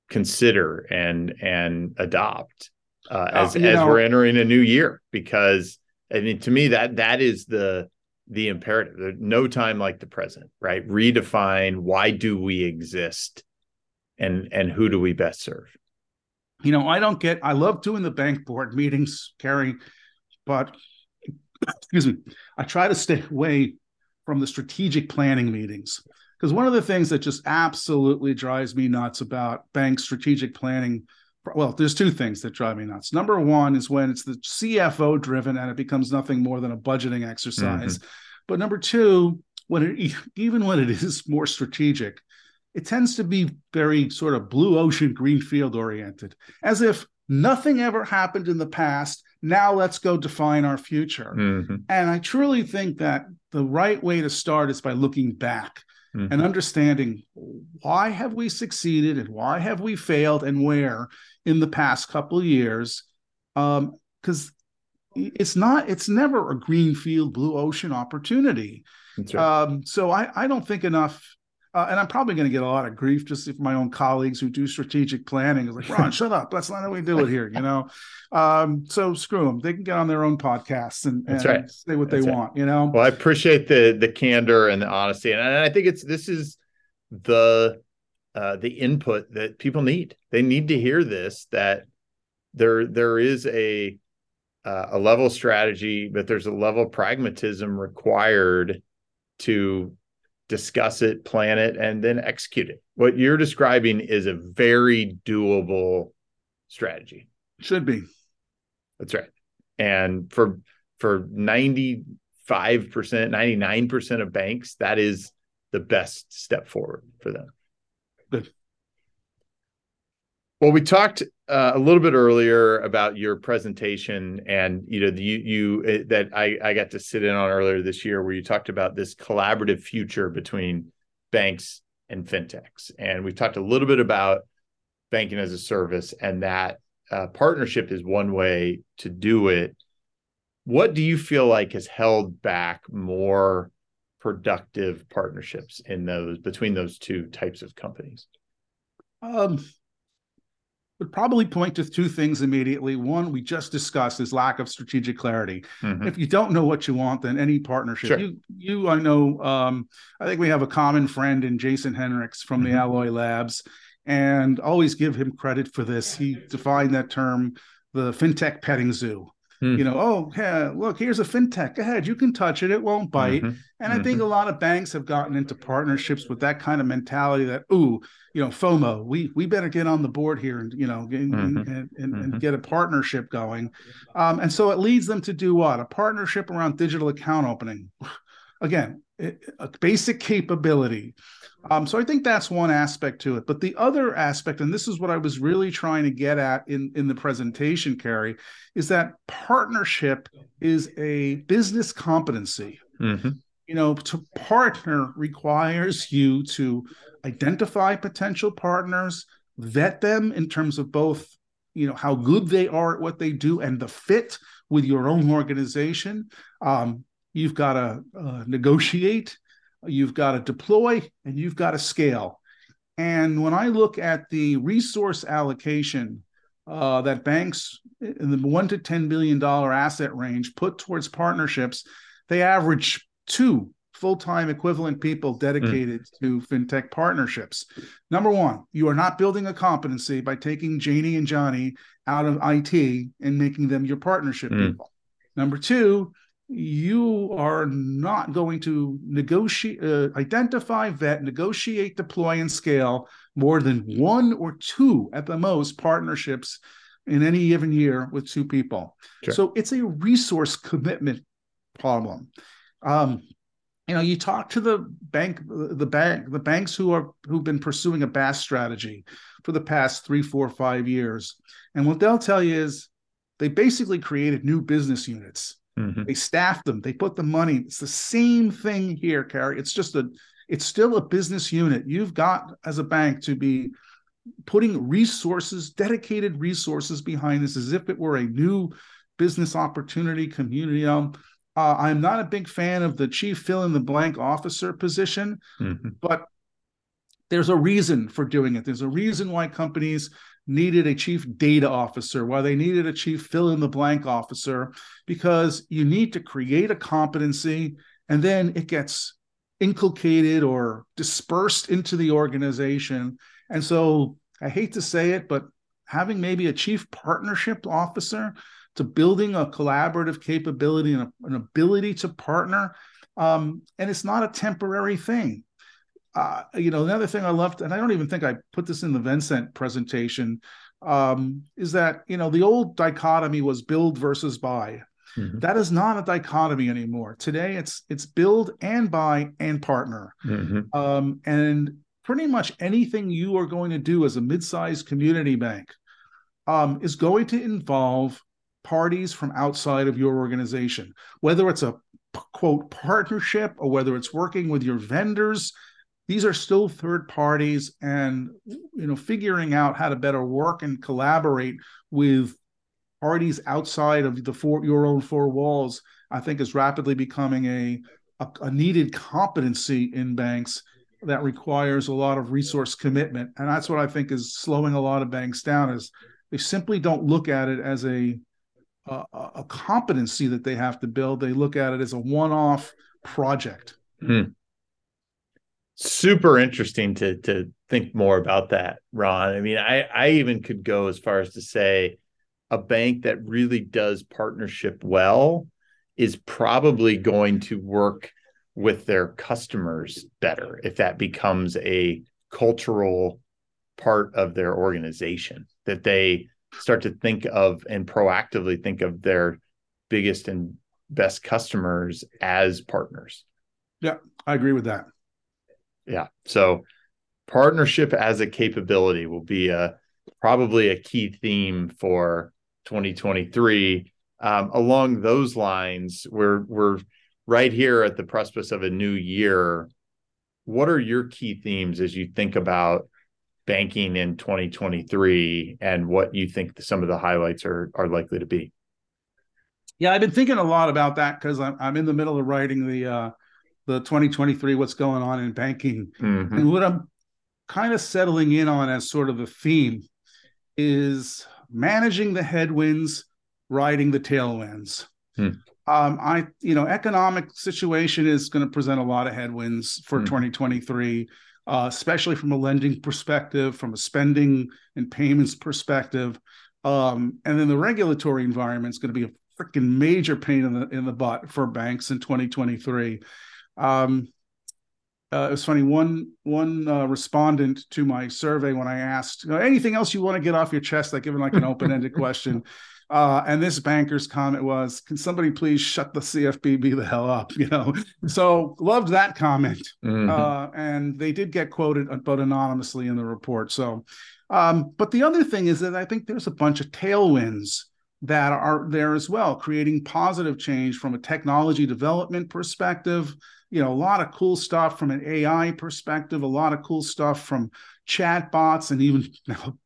consider and and adopt uh, as uh, as know, we're entering a new year because I mean to me that that is the the imperative. There's no time like the present, right? Redefine why do we exist and and who do we best serve? You know, I don't get I love doing the bank board meetings, Carey, but excuse me, I try to stay away from the strategic planning meetings. Because one of the things that just absolutely drives me nuts about bank strategic planning well, there's two things that drive me nuts. Number one is when it's the CFO driven and it becomes nothing more than a budgeting exercise. Mm-hmm. But number two, when it even when it is more strategic, it tends to be very sort of blue ocean greenfield oriented, as if nothing ever happened in the past. Now let's go define our future. Mm-hmm. And I truly think that the right way to start is by looking back mm-hmm. and understanding why have we succeeded and why have we failed and where in the past couple of years because um, it's not it's never a green field blue ocean opportunity right. um, so I, I don't think enough uh, and I'm probably going to get a lot of grief just if my own colleagues who do strategic planning is like, Ron, shut up. That's not how we do it here, you know. Um, so screw them. They can get on their own podcasts and, and right. say what That's they right. want, you know. Well, I appreciate the the candor and the honesty, and I think it's this is the uh, the input that people need. They need to hear this that there there is a uh, a level strategy, but there's a level pragmatism required to discuss it, plan it, and then execute it. What you're describing is a very doable strategy. Should be. That's right. And for for 95%, 99% of banks, that is the best step forward for them. Good. Well, we talked uh, a little bit earlier about your presentation, and you know, the, you you uh, that I I got to sit in on earlier this year, where you talked about this collaborative future between banks and fintechs, and we talked a little bit about banking as a service, and that uh, partnership is one way to do it. What do you feel like has held back more productive partnerships in those between those two types of companies? Um, would probably point to two things immediately. One, we just discussed is lack of strategic clarity. Mm-hmm. If you don't know what you want, then any partnership. Sure. You, you, I know. Um, I think we have a common friend in Jason Henrichs from mm-hmm. the Alloy Labs, and always give him credit for this. He defined that term, the fintech petting zoo. Hmm. You know, oh, yeah, look, here's a fintech. Go ahead, you can touch it, it won't bite. Mm-hmm. And mm-hmm. I think mm-hmm. a lot of banks have gotten into partnerships with that kind of mentality that, ooh, you know, FOMO, we we better get on the board here and you know mm-hmm. and, and, and, mm-hmm. get a partnership going. Um, and so it leads them to do what? A partnership around digital account opening. Again, it, a basic capability um, so I think that's one aspect to it. But the other aspect, and this is what I was really trying to get at in, in the presentation, Carey, is that partnership is a business competency. Mm-hmm. You know, to partner requires you to identify potential partners, vet them in terms of both, you know, how good they are at what they do and the fit with your own organization. Um, you've got to uh, negotiate you've got to deploy, and you've got to scale. And when I look at the resource allocation uh, that banks in the one to ten billion dollar asset range put towards partnerships, they average two full-time equivalent people dedicated mm. to fintech partnerships. Number one, you are not building a competency by taking Janie and Johnny out of IT and making them your partnership mm. people. Number two, you are not going to negotiate, uh, identify, vet, negotiate, deploy, and scale more than one or two at the most partnerships in any given year with two people. Sure. So it's a resource commitment problem. Um, you know, you talk to the bank, the bank, the banks who are who've been pursuing a BaaS strategy for the past three, four, five years, and what they'll tell you is they basically created new business units Mm-hmm. They staff them, they put the money. It's the same thing here, Carey. It's just a, it's still a business unit. You've got as a bank to be putting resources, dedicated resources behind this as if it were a new business opportunity community. Um, uh, I'm not a big fan of the chief fill in the blank officer position, mm-hmm. but there's a reason for doing it. There's a reason why companies needed a chief data officer, why they needed a chief fill in the blank officer, because you need to create a competency and then it gets inculcated or dispersed into the organization. And so I hate to say it, but having maybe a chief partnership officer to building a collaborative capability and a, an ability to partner. Um, and it's not a temporary thing. Uh, you know, another thing I loved, and I don't even think I put this in the Vincent presentation, um, is that you know the old dichotomy was build versus buy. Mm-hmm. That is not a dichotomy anymore. Today, it's it's build and buy and partner. Mm-hmm. Um, and pretty much anything you are going to do as a mid-sized community bank um, is going to involve parties from outside of your organization, whether it's a quote partnership or whether it's working with your vendors. These are still third parties, and you know, figuring out how to better work and collaborate with parties outside of the four your own four walls, I think is rapidly becoming a, a, a needed competency in banks that requires a lot of resource commitment. And that's what I think is slowing a lot of banks down is they simply don't look at it as a a, a competency that they have to build. They look at it as a one-off project. Hmm. Super interesting to to think more about that, Ron. I mean, I I even could go as far as to say a bank that really does partnership well is probably going to work with their customers better if that becomes a cultural part of their organization that they start to think of and proactively think of their biggest and best customers as partners. Yeah, I agree with that. Yeah. So partnership as a capability will be a probably a key theme for 2023. Um, along those lines, we're we're right here at the precipice of a new year. What are your key themes as you think about banking in 2023 and what you think some of the highlights are are likely to be? Yeah, I've been thinking a lot about that because I'm I'm in the middle of writing the uh, the 2023 what's going on in banking, mm-hmm. and what I'm kind of settling in on as sort of a theme is managing the headwinds, riding the tailwinds. Hmm. Um, I, you know, economic situation is going to present a lot of headwinds for hmm. 2023, uh, especially from a lending perspective, from a spending and payments perspective, um, and then the regulatory environment is going to be a freaking major pain in the in the butt for banks in 2023. Um, uh, it was funny. One one uh, respondent to my survey when I asked anything else you want to get off your chest, like given like an open ended question, uh, and this banker's comment was, "Can somebody please shut the CFPB the hell up?" You know. So loved that comment, mm-hmm. Uh, and they did get quoted, uh, but anonymously in the report. So, um, but the other thing is that I think there's a bunch of tailwinds that are there as well, creating positive change from a technology development perspective you know a lot of cool stuff from an AI perspective, a lot of cool stuff from chatbots and even you know,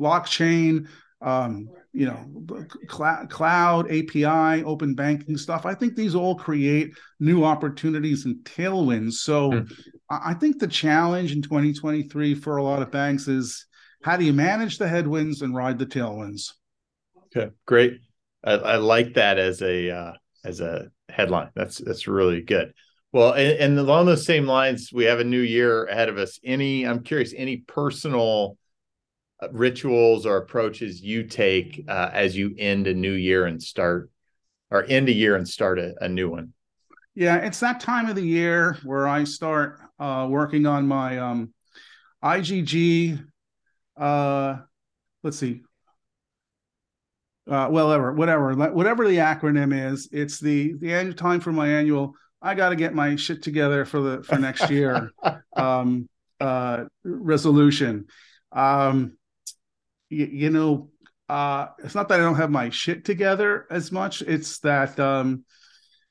blockchain, um, you know, cl- cloud API, open banking stuff. I think these all create new opportunities and tailwinds. So mm. I think the challenge in 2023 for a lot of banks is how do you manage the headwinds and ride the tailwinds? Okay, great. I, I like that as a uh, as a headline. That's that's really good. Well, and, and, along those same lines, we have a new year ahead of us. Any, I'm curious, any personal rituals or approaches you take uh, as you end a new year and start, or end a year and start a, a new one? Yeah, it's that time of the year where I start uh, working on my um, IGG. Uh, let's see. Uh, whatever, whatever, whatever the acronym is, it's the the annual time for my annual I got to get my shit together for the for next year um, uh, resolution. Um, you, you know, uh, it's not that I don't have my shit together as much. It's that um,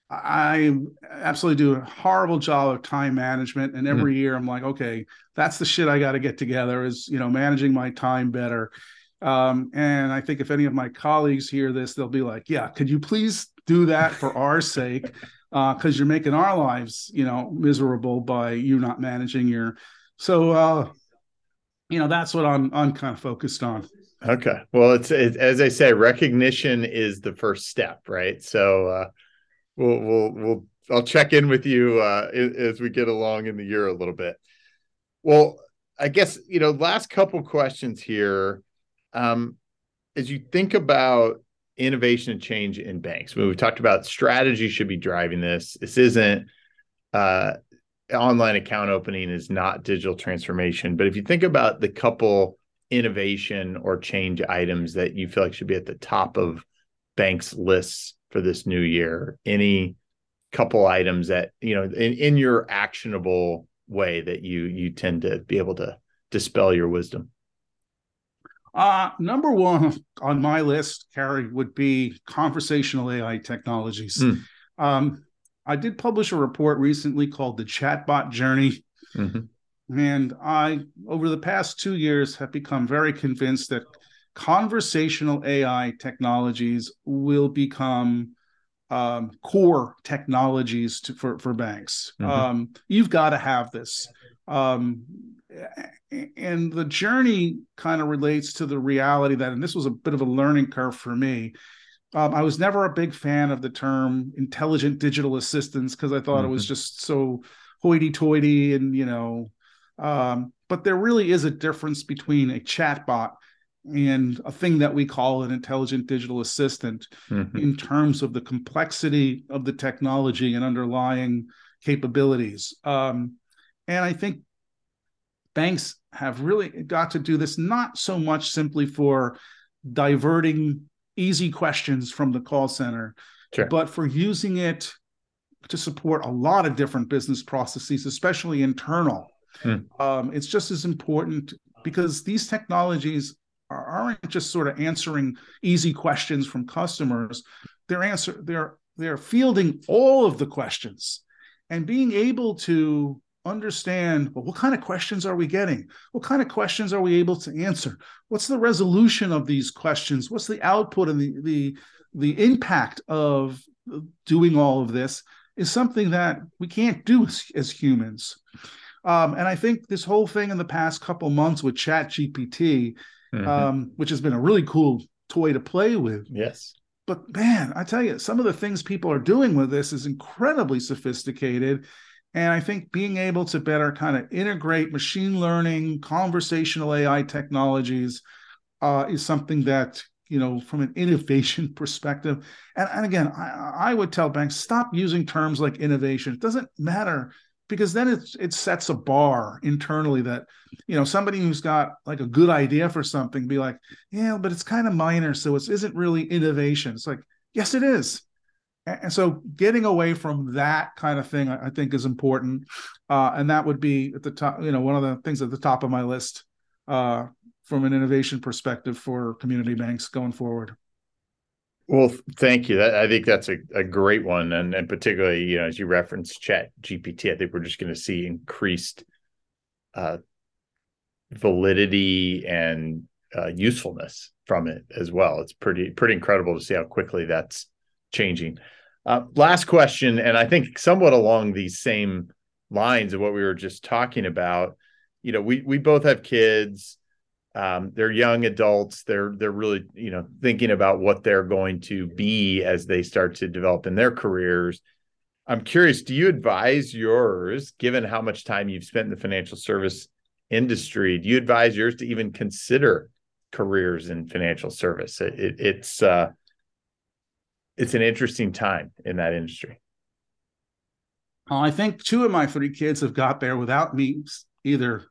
I absolutely do a horrible job of time management, and every mm. year I'm like, okay, that's the shit I got to get together. Is you know managing my time better. Um, and I think if any of my colleagues hear this, they'll be like, yeah, could you please do that for our sake? because uh, you're making our lives, you know, miserable by you not managing your. So, uh, you know, that's what I'm I'm kind of focused on. Okay. Well, it's it, as I say, recognition is the first step, right? So, uh, we'll we'll we'll I'll check in with you uh, as we get along in the year a little bit. Well, I guess you know, last couple questions here. Um, as you think about innovation and change in banks, mean, we talked about strategy should be driving this. This isn't uh, online account opening is not digital transformation. But if you think about the couple innovation or change items that you feel like should be at the top of banks lists for this new year, any couple items that you know in, in your actionable way that you you tend to be able to dispel your wisdom? Uh, number one on my list, Carey, would be conversational AI technologies. Mm. Um, I did publish a report recently called The Chatbot Journey. Mm-hmm. And I, over the past two years, have become very convinced that conversational AI technologies will become um, core technologies to, for, for banks. Mm-hmm. Um, you've got to have this. Um, and the journey kind of relates to the reality that, and this was a bit of a learning curve for me. Um, I was never a big fan of the term intelligent digital assistants because I thought mm-hmm. it was mm-hmm. just so hoity-toity and you know. Um, but there really is a difference between a chatbot and a thing that we call an intelligent digital assistant mm-hmm. in terms of the complexity of the technology and underlying capabilities. Um, and I think banks have really got to do this not so much simply for diverting easy questions from the call center, sure. but for using it to support a lot of different business processes, especially internal. Hmm. Um, it's just as important because these technologies aren't just sort of answering easy questions from customers. They're answer they're they're fielding all of the questions and being able to understand well, what kind of questions are we getting? What kind of questions are we able to answer? What's the resolution of these questions? What's the output and the the the impact of doing all of this is something that we can't do as, as humans. Um, and I think this whole thing in the past couple months with ChatGPT, mm-hmm. um, which has been a really cool toy to play with. Yes. But man, I tell you, some of the things people are doing with this is incredibly sophisticated and I think being able to better kind of integrate machine learning, conversational AI technologies uh, is something that, you know, from an innovation perspective. And, and again, I, I would tell banks stop using terms like innovation. It doesn't matter because then it, it sets a bar internally that, you know, somebody who's got like a good idea for something be like, yeah, but it's kind of minor. So it isn't really innovation. It's like, yes, it is and so getting away from that kind of thing i think is important uh, and that would be at the top you know one of the things at the top of my list uh, from an innovation perspective for community banks going forward well thank you i think that's a, a great one and, and particularly you know as you referenced chat gpt i think we're just going to see increased uh, validity and uh, usefulness from it as well it's pretty pretty incredible to see how quickly that's changing. Uh, last question, and I think somewhat along these same lines of what we were just talking about. You know, we we both have kids. Um, they're young adults. They're they're really you know thinking about what they're going to be as they start to develop in their careers. I'm curious, do you advise yours, given how much time you've spent in the financial service industry, do you advise yours to even consider careers in financial service? It, it, it's uh, it's an interesting time in that industry. I think two of my three kids have got there without me either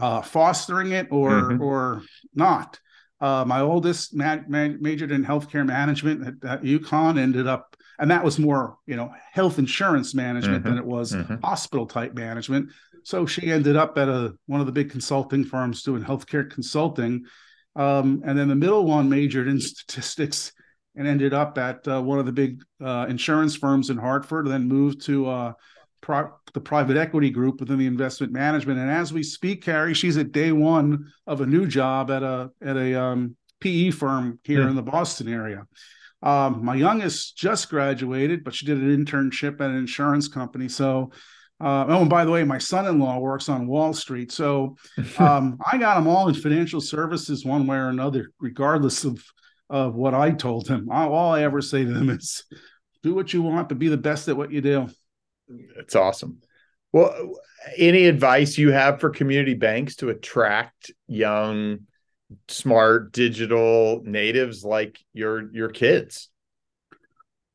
uh, fostering it or mm-hmm. or not. Uh, my oldest ma- ma- majored in healthcare management at, at UConn, ended up, and that was more, you know, health insurance management mm-hmm. than it was mm-hmm. hospital type management. So she ended up at a one of the big consulting firms doing healthcare consulting. Um, and then the middle one majored in statistics and ended up at uh, one of the big uh, insurance firms in Hartford, then moved to uh, pro- the private equity group within the investment management. And as we speak, Carey, she's at day one of a new job at a at a um, PE firm here in the Boston area. Um, my youngest just graduated, but she did an internship at an insurance company. So, uh, oh, and by the way, my son-in-law works on Wall Street. So, um, I got them all in financial services one way or another, regardless of of what I told him. All I ever say to them is, do what you want, but be the best at what you do. It's awesome. Well, any advice you have for community banks to attract young, smart digital natives like your your kids?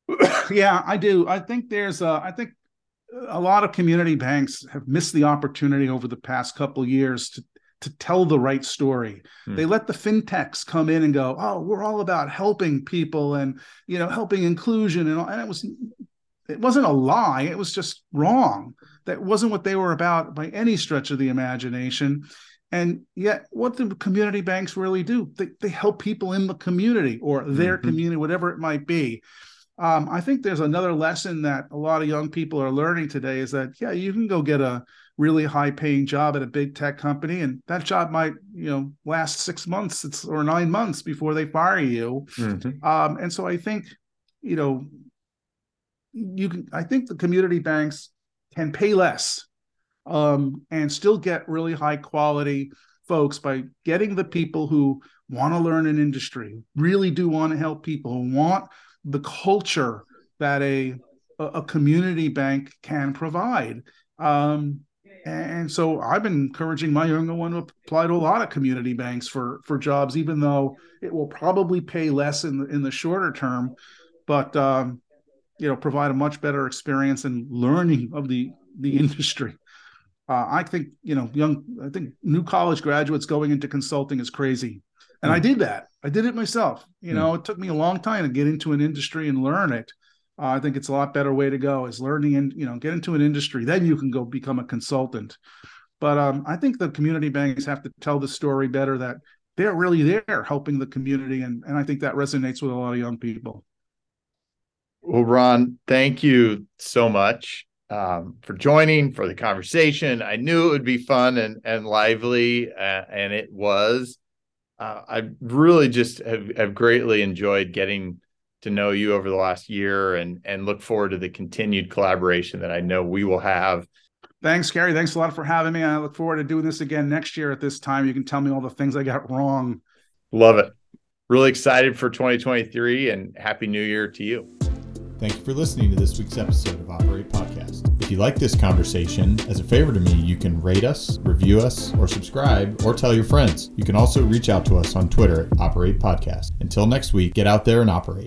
yeah, I do. I think there's a, I think a lot of community banks have missed the opportunity over the past couple years to to tell the right story. Hmm. They let the fintechs come in and go, "Oh, we're all about helping people and you know helping inclusion," and, and it was it wasn't a lie. It was just wrong. That wasn't what they were about by any stretch of the imagination. And yet, what do community banks really do? They, they help people in the community or their mm-hmm. community, whatever it might be. Um, I think there's another lesson that a lot of young people are learning today is that, yeah, you can go get a really high paying job at a big tech company, and that job might, you know, last six months or nine months before they fire you. Mm-hmm. Um, and so I think, you know, you can, I think the community banks can pay less um, and still get really high quality folks by getting the people who want to learn an industry, really do want to help people, want the culture that a a community bank can provide. Um, and so I've been encouraging my younger one to apply to a lot of community banks for for jobs, even though it will probably pay less in the in the shorter term, but um, you know provide a much better experience and learning of the the industry. Uh, I think you know young. I think new college graduates going into consulting is crazy, and mm. I did that. I did it myself. You mm. know, it took me a long time to get into an industry and learn it. Uh, I think it's a lot better way to go is learning and you know get into an industry. Then you can go become a consultant. But um, I think the community banks have to tell the story better that they're really there helping the community, and and I think that resonates with a lot of young people. Well, Ron, thank you so much um, for joining for the conversation. I knew it would be fun and and lively, uh, and it was. Uh, I really just have, have greatly enjoyed getting to know you over the last year, and and look forward to the continued collaboration that I know we will have. Thanks, Carey. Thanks a lot for having me. I look forward to doing this again next year at this time. You can tell me all the things I got wrong. Love it. Really excited for 2023 and happy new year to you. Thank you for listening to this week's episode of Operate Podcast. If you like this conversation, as a favor to me, you can rate us, review us, or subscribe, or tell your friends. You can also reach out to us on Twitter at Operate Podcast. Until next week, get out there and operate.